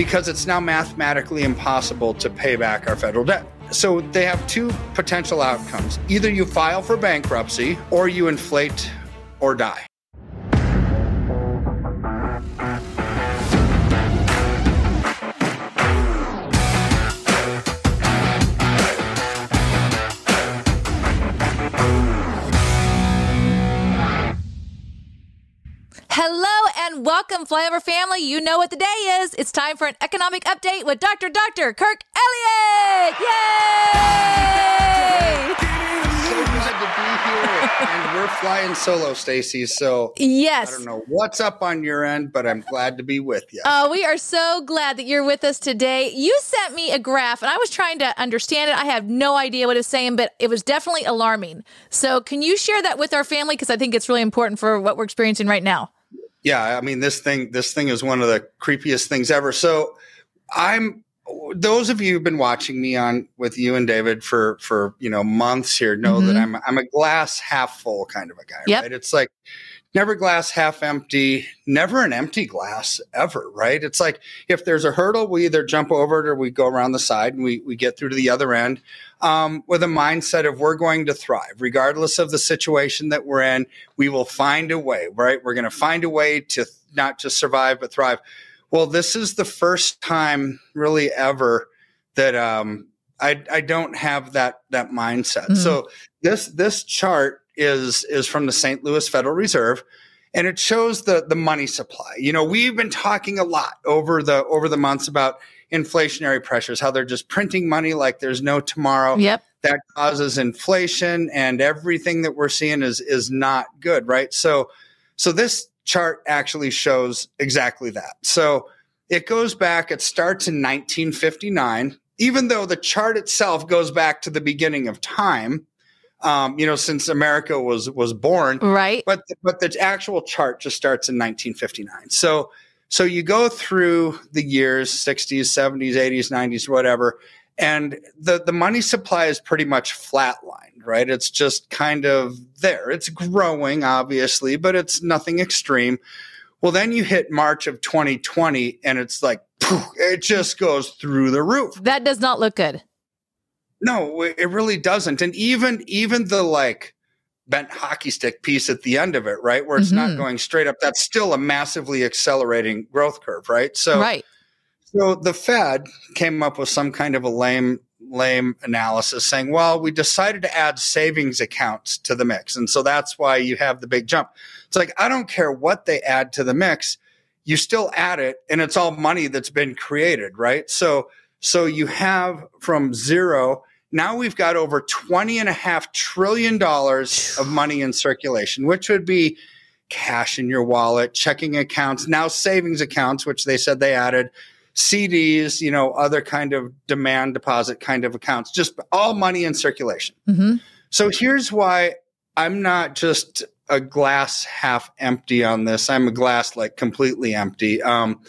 because it's now mathematically impossible to pay back our federal debt. So they have two potential outcomes. Either you file for bankruptcy or you inflate or die. Flyover family. You know what the day is. It's time for an economic update with Dr. Dr. Kirk Elliott. Yay! So glad to be here. and we're flying solo, Stacy. So Yes. I don't know what's up on your end, but I'm glad to be with you. Uh, we are so glad that you're with us today. You sent me a graph, and I was trying to understand it. I have no idea what it's saying, but it was definitely alarming. So, can you share that with our family? Because I think it's really important for what we're experiencing right now. Yeah, I mean this thing this thing is one of the creepiest things ever. So I'm those of you who've been watching me on with you and David for for you know months here know that mm-hmm. I'm I'm a glass half full kind of a guy, Yep. right? It's like never glass half empty, never an empty glass ever, right? It's like if there's a hurdle, we either jump over it or we go around the side and we we get through to the other end um, with a mindset of we're going to thrive regardless of the situation that we're in. We will find a way, right? We're going to find a way to not just survive but thrive. Well, this is the first time really ever that um, I, I don't have that that mindset. Mhm. So this this chart is is from the St. Louis Federal Reserve, and it shows the the money supply. You know, we've been talking a lot over the over the months about inflationary pressures, how they're just printing money like there's no tomorrow Yep. that causes inflation and everything that we're seeing is is not good right so so this chart actually shows exactly that so it goes back it starts in 1959 even though the chart itself goes back to the beginning of time um, you know since america was was born Right. but but the actual chart just starts in 1959. So so you go through the years 60s, 70s, 80s, 90s, whatever, and the the money supply is pretty much flatlined, right? It's just kind of there. It's growing, obviously, but it's nothing extreme. Well, then you hit March of 2020, and it's like poof, it just goes through the roof. That does not look good. No, it really doesn't. And even even the like bent hockey stick piece at the end of it, right, where it's Mhm. not going straight up, that's still a massively accelerating growth curve, right? So right. so the Fed came up with some kind of a lame lame analysis saying, well, we decided to add savings accounts to the mix. And so that's why you have the big jump. It's like I don't care what they add to the mix, you still add it and it's all money that's been created, right? So so you have from zero now we've got over 20 and a half trillion dollars of money in circulation, which would be cash in your wallet, checking accounts, now savings accounts, which they said they added, CDs, you know, other kind of demand deposit kind of accounts, just all money in circulation. hmm So here's why I'm not just a glass half empty on this. I'm a glass like completely empty. Um,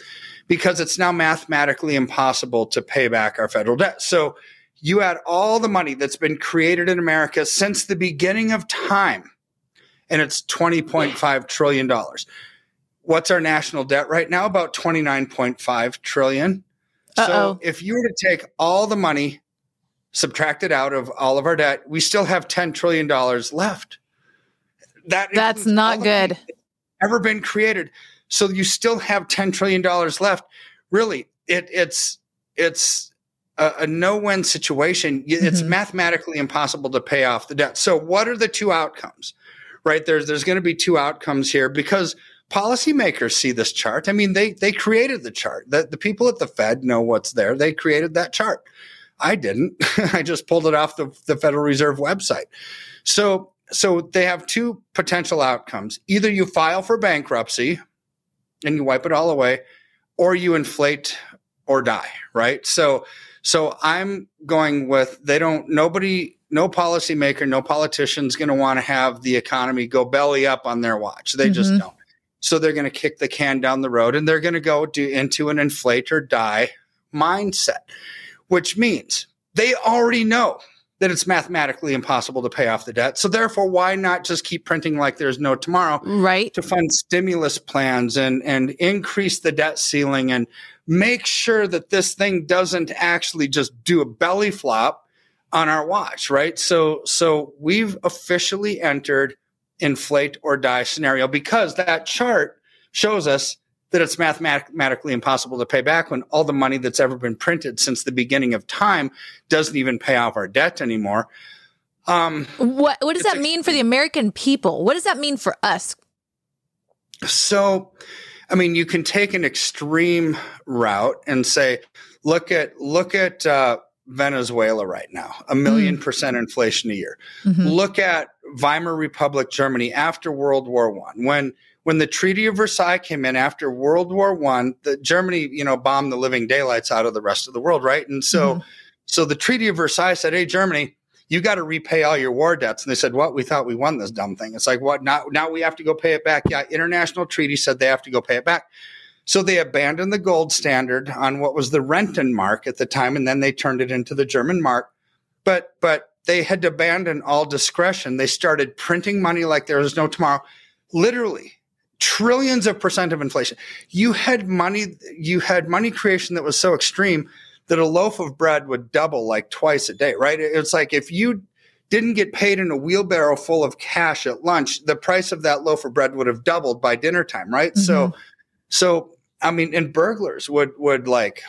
because it's now mathematically impossible to pay back our federal debt. So you add all the money that's been created in America since the beginning of time, and it's $20.5 trillion. What's our national debt right now? About 29.5 trillion. Uh-oh. So if you were to take all the money, subtract it out of all of our debt, we still have $10 trillion left. That That's not good. Ever been created. So you still have $10 trillion left. Really, it, it's, it's a, a no-win situation. It's Mhm. mathematically impossible to pay off the debt. So what are the two outcomes? Right? There's, there's going to be two outcomes here because policymakers see this chart. I mean, they, they created the chart. The, the people at the Fed know what's there. They created that chart. I didn't. I just pulled it off the, the Federal Reserve website. So, so they have two potential outcomes. Either you file for bankruptcy and you wipe it all away, or you inflate or die, right? So, so I'm going with they don't, nobody, no policymaker, no politician's going to want to have the economy go belly up on their watch. They just Mhm. don't. So they're going to kick the can down the road and they're going to go do, into an inflate or die mindset, which means they already know that it's mathematically impossible to pay off the debt. So therefore, why not just keep printing like there's no tomorrow Right. to fund stimulus plans and and increase the debt ceiling and make sure that this thing doesn't actually just do a belly flop on our watch, right? So, so we've officially entered inflate or die scenario because that chart shows us that it's mathematically impossible to pay back when all the money that's ever been printed since the beginning of time doesn't even pay off our debt anymore. Um, what what does that mean for the American people? What does that mean for us? So, I mean, you can take an extreme route and say, look at look at uh, Venezuela right now, a million mm. percent inflation a year. Mm-hmm. Look at Weimar Republic Germany after World War One, when when the Treaty of Versailles came in after World War One, the Germany, you know, bombed the living daylights out of the rest of the world, right? And so, mm-hmm. so the Treaty of Versailles said, "Hey, Germany, you got to repay all your war debts." And they said, "What? We thought we won this dumb thing." It's like, what? Now, now we have to go pay it back. Yeah, international treaty said they have to go pay it back. So they abandoned the gold standard on what was the Rentenmark at the time, and then they turned it into the German mark. But but they had to abandon all discretion. They started printing money like there was no tomorrow. Literally, trillions of percent of inflation. You had money, you had money creation that was so extreme that a loaf of bread would double like twice a day, right? It's like if you didn't get paid in a wheelbarrow full of cash at lunch, the price of that loaf of bread would have doubled by dinner time, right? Mm-hmm. So, so I mean, and burglars would would like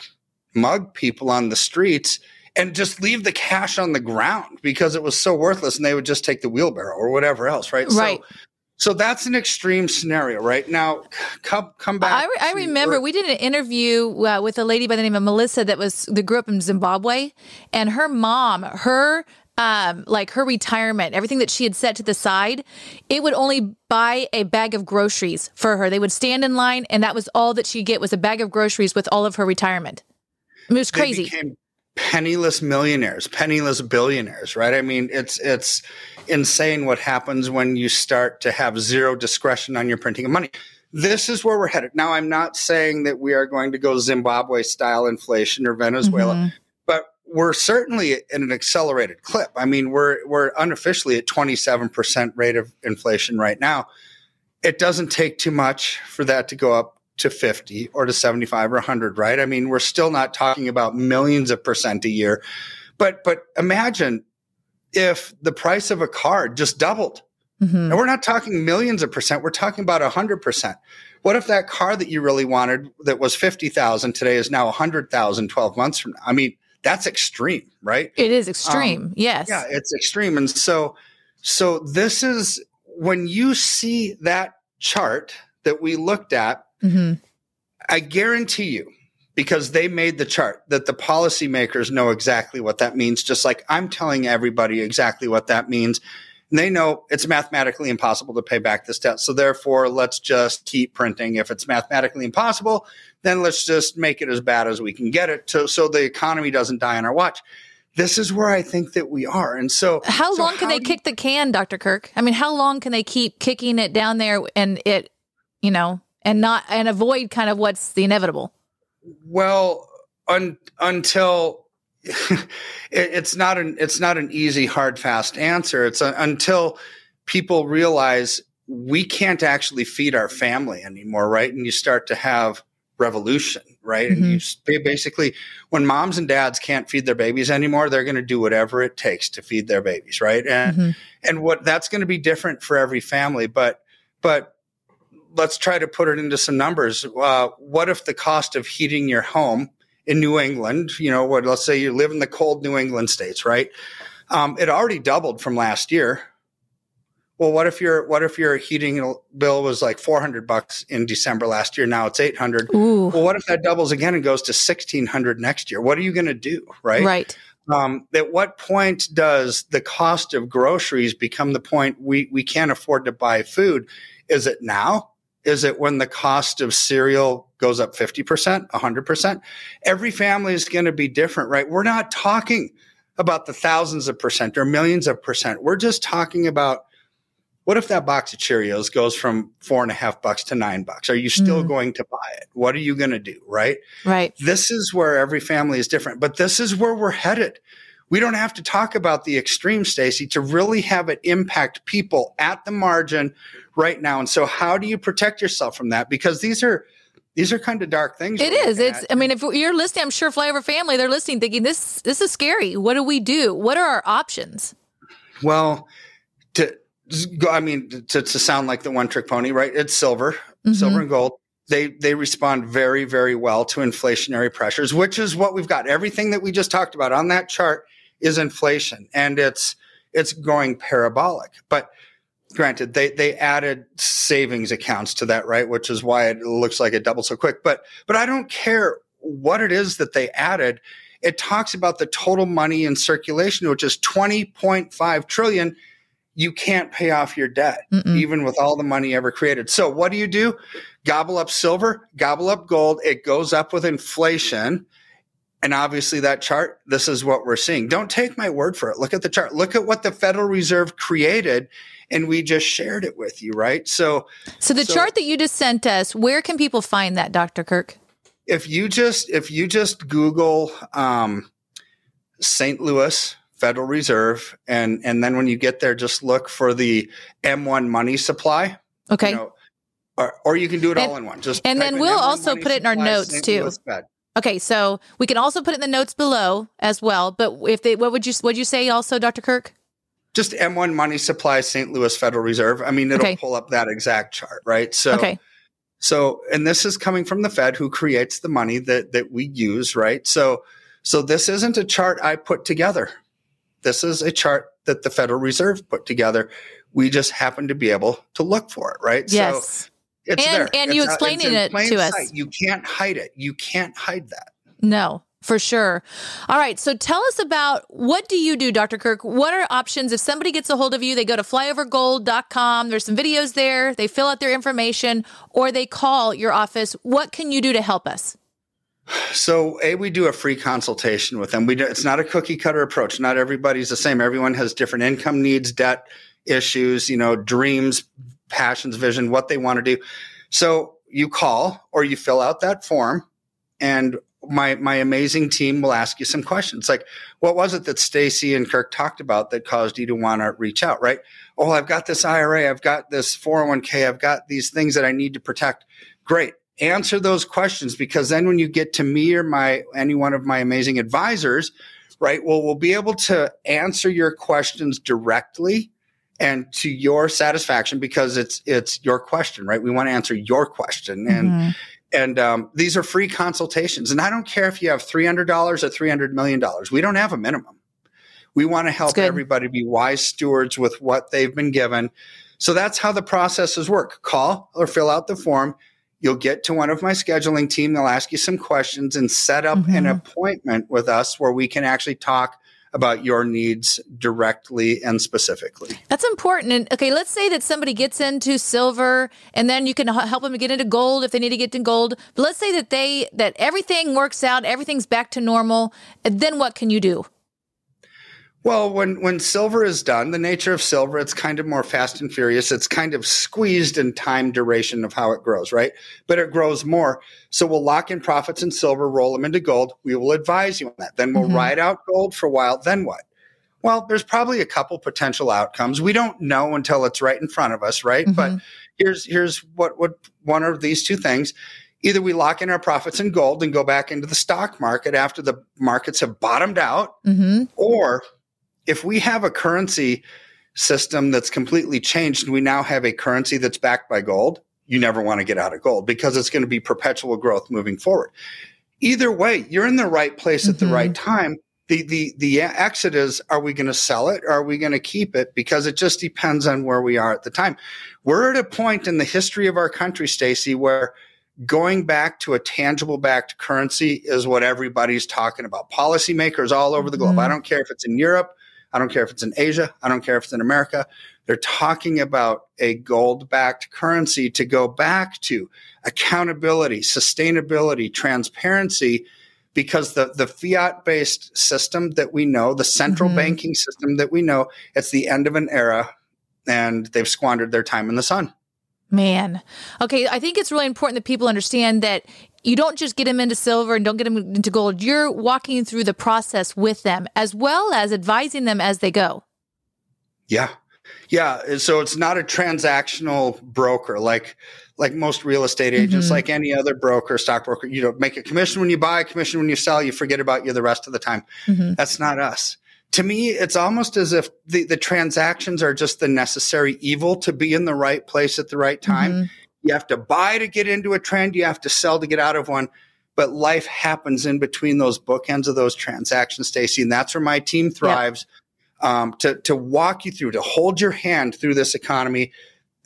mug people on the streets and just leave the cash on the ground because it was so worthless, and they would just take the wheelbarrow or whatever else, right? Right. So, so that's an extreme scenario, right? Now, come come back. I, re- I remember we did an interview uh, with a lady by the name of Melissa that was that grew up in Zimbabwe, and her mom, her um, like her retirement, everything that she had set to the side, it would only buy a bag of groceries for her. They would stand in line, and that was all that she'd get was a bag of groceries with all of her retirement. It was crazy. Became penniless millionaires, penniless billionaires, right? I mean, it's it's insane what happens when you start to have zero discretion on your printing of money. This is where we're headed. Now, I'm not saying that we are going to go Zimbabwe style inflation or Venezuela, mm-hmm. but we're certainly in an accelerated clip. I mean, we're we're unofficially at 27% rate of inflation right now. It doesn't take too much for that to go up to 50 or to 75 or 100, right? I mean, we're still not talking about millions of percent a year. But but imagine if the price of a car just doubled. Mm-hmm. And we're not talking millions of percent, we're talking about 100%. What if that car that you really wanted that was 50,000 today is now 100,000 12 months from now? I mean, that's extreme, right? It is extreme. Um, yes. Yeah, it's extreme. And so so this is when you see that chart that we looked at, mm-hmm. I guarantee you because they made the chart that the policymakers know exactly what that means, just like I'm telling everybody exactly what that means. And they know it's mathematically impossible to pay back this debt. So therefore, let's just keep printing. If it's mathematically impossible, then let's just make it as bad as we can get it to, so the economy doesn't die on our watch. This is where I think that we are. And so how so long can they kick the can, Dr. Kirk? I mean, how long can they keep kicking it down there and it, you know, and not and avoid kind of what's the inevitable? Well, un, until it, it's not an it's not an easy hard fast answer. It's a, until people realize we can't actually feed our family anymore, right? And you start to have revolution, right? Mm-hmm. And you basically, when moms and dads can't feed their babies anymore, they're going to do whatever it takes to feed their babies, right? And mm-hmm. and what that's going to be different for every family, but but let's try to put it into some numbers. Uh, what if the cost of heating your home in New England, you know, what let's say you live in the cold New England states, right? Um, it already doubled from last year. Well, what if your what if your heating bill was like four hundred bucks in December last year? Now it's eight hundred. Well, what if that doubles again and goes to sixteen hundred next year? What are you going to do, right? Right. Um, at what point does the cost of groceries become the point we we can't afford to buy food? Is it now? Is it when the cost of cereal goes up 50%, 100%? Every family is going to be different, right? We're not talking about the thousands of percent or millions of percent. We're just talking about what if that box of Cheerios goes from four and a half bucks to nine bucks? Are you still mm. going to buy it? What are you going to do? Right. Right. This is where every family is different, but this is where we're headed. We don't have to talk about the extreme, Stacy, to really have it impact people at the margin right now. And so how do you protect yourself from that? Because these are these are kind of dark things. It is. It's. At. I mean, if you're listening, I'm sure Flyover family they're listening, thinking this this is scary. What do we do? What are our options? Well, to I mean, to, to sound like the one trick pony, right? It's silver, mm-hmm. silver and gold. They they respond very very well to inflationary pressures, which is what we've got. Everything that we just talked about on that chart is inflation, and it's it's going parabolic. But granted, they they added savings accounts to that, right? Which is why it looks like it doubled so quick. But but I don't care what it is that they added. It talks about the total money in circulation, which is 20.5 trillion. You can't pay off your debt, Mm-mm. even with all the money ever created. So what do you do? Gobble up silver, gobble up gold. It goes up with inflation. And obviously, that chart, this is what we're seeing. Don't take my word for it. Look at the chart. Look at what the Federal Reserve created, and we just shared it with you, right? So, so the so, chart that you just sent us, where can people find that, Dr. Kirk? If you just if you just Google um, St. Louis Federal Reserve, and and then when you get there, just look for the M1 money supply. Okay. You know, or, or you can do it and, all in one. Just and then we'll also put it in our notes too. Okay, so we can also put it in the notes below as well. But if they, what would you would you say also, Dr. Kirk? Just M1 Money Supply, St. Louis Federal Reserve. I mean, it'll okay. pull up that exact chart, right? So, okay. So, and this is coming from the Fed, who creates the money that that we use, right? So, so this isn't a chart I put together. This is a chart that the Federal Reserve put together. We just happen to be able to look for it, right? Yes. So it's and, there. And it's you explaining it to sight. us. You can't hide it. You can't hide that. No, for sure. All right. So tell us about what do you do, Dr. Kirk? What are options if somebody gets a hold of you? They go to flyovergold.com. There's some videos there. They fill out their information or they call your office. What can you do to help us? So, a we do a free consultation with them. We do, it's not a cookie cutter approach. Not everybody's the same. Everyone has different income needs, debt issues, you know, dreams, passions, vision, what they want to do. So you call or you fill out that form and my my amazing team will ask you some questions like what was it that Stacy and Kirk talked about that caused you to want to reach out? Right? Oh I've got this IRA I've got this 401k I've got these things that I need to protect. Great. Answer those questions because then when you get to me or my any one of my amazing advisors right well we'll be able to answer your questions directly and to your satisfaction because it's it's your question right? We want to answer your question and mm-hmm. and um, these are free consultations and i don't care if you have $300 or $300 million we don't have a minimum. We want to help everybody be wise stewards with what they've been given. So that's how the processes work. Call or fill out the form. You'll get to one of my scheduling team. They'll ask you some questions and set up mm-hmm. an appointment with us where we can actually talk about your needs directly and specifically. That's important. And okay, let's say that somebody gets into silver and then you can help them get into gold if they need to get into gold. But let's say that they that everything works out, everything's back to normal, then what can you do? Well, when when silver is done, the nature of silver, it's kind of more fast and furious. It's kind of squeezed in time duration of how it grows, right? But it grows more. So we'll lock in profits in silver, roll them into gold. We will advise you on that. Then we'll mm-hmm. ride out gold for a while. Then what? Well, there's probably a couple potential outcomes. We don't know until it's right in front of us, right? Mm-hmm. But here's here's what what one of these two things either we lock in our profits in gold and go back into the stock market after the markets have bottomed out, mm-hmm. or if we have a currency system that's completely changed and we now have a currency that's backed by gold, you never want to get out of gold because it's going to be perpetual growth moving forward. Either way, you're in the right place at mm-hmm. the right time. The the the exit is are we going to sell it or are we going to keep it because it just depends on where we are at the time. We're at a point in the history of our country, Stacy, where going back to a tangible backed currency is what everybody's talking about. Policymakers all over the globe. Mm-hmm. I don't care if it's in Europe, I don't care if it's in Asia. I don't care if it's in America. They're talking about a gold backed currency to go back to accountability, sustainability, transparency, because the, the fiat based system that we know, the central mm-hmm. banking system that we know, it's the end of an era and they've squandered their time in the sun. Man. Okay. I think it's really important that people understand that you don't just get them into silver and don't get them into gold. You're walking through the process with them as well as advising them as they go. Yeah. Yeah, so it's not a transactional broker like like most real estate agents, mm-hmm. like any other broker, stockbroker. You know, make a commission when you buy, commission when you sell. You forget about you the rest of the time. Mm-hmm. That's not us. To me, it's almost as if the, the transactions are just the necessary evil to be in the right place at the right time. Mm-hmm. You have to buy to get into a trend. You have to sell to get out of one. But life happens in between those bookends of those transactions, Stacy, and that's where my team thrives. Yep um, to to walk you through, to hold your hand through this economy.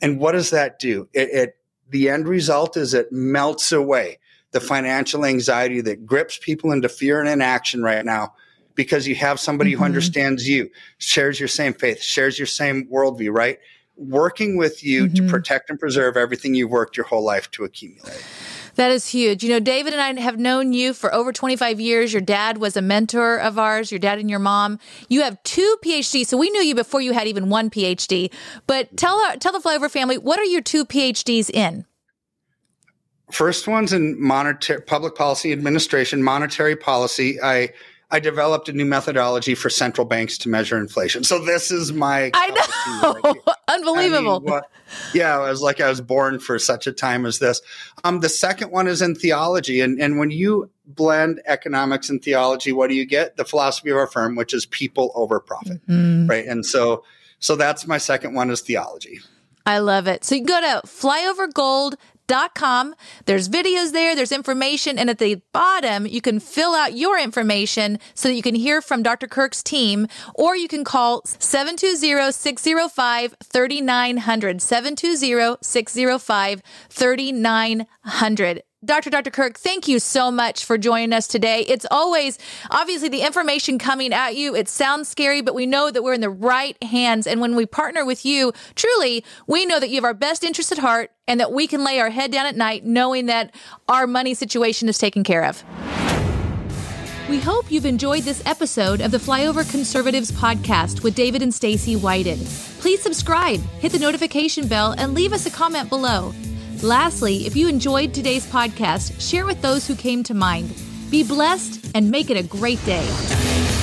And what does that do? It, it the end result is it melts away the financial anxiety that grips people into fear and inaction right now because you have somebody mm-hmm. who understands you, shares your same faith, shares your same worldview, right? Working with you mm-hmm. to protect and preserve everything you've worked your whole life to accumulate. That is huge. You know, David and I have known you for over 25 years. Your dad was a mentor of ours, your dad and your mom. You have two PhDs. So we knew you before you had even one PhD. But tell tell the Flyover family, what are your two PhDs in? First one's in monetary public policy administration, monetary policy. I I developed a new methodology for central banks to measure inflation. So this is my I know. Unbelievable. I mean, what, yeah, I was like I was born for such a time as this. Um, the second one is in theology. And and when you blend economics and theology, what do you get? The philosophy of our firm, which is people over profit. Mm-hmm. Right. And so so that's my second one is theology. I love it. So you go to flyovergold com. There's videos there, there's information, and at the bottom, you can fill out your information so that you can hear from Dr. Kirk's team, or you can call 720 605 3900. 720 605 3900. Dr. Dr. Kirk, thank you so much for joining us today. It's always obviously the information coming at you. It sounds scary, but we know that we're in the right hands. And when we partner with you, truly, we know that you have our best interest at heart and that we can lay our head down at night knowing that our money situation is taken care of. We hope you've enjoyed this episode of the Flyover Conservatives podcast with David and Stacy Whited. Please subscribe, hit the notification bell, and leave us a comment below. Lastly, if you enjoyed today's podcast, share with those who came to mind. Be blessed and make it a great day.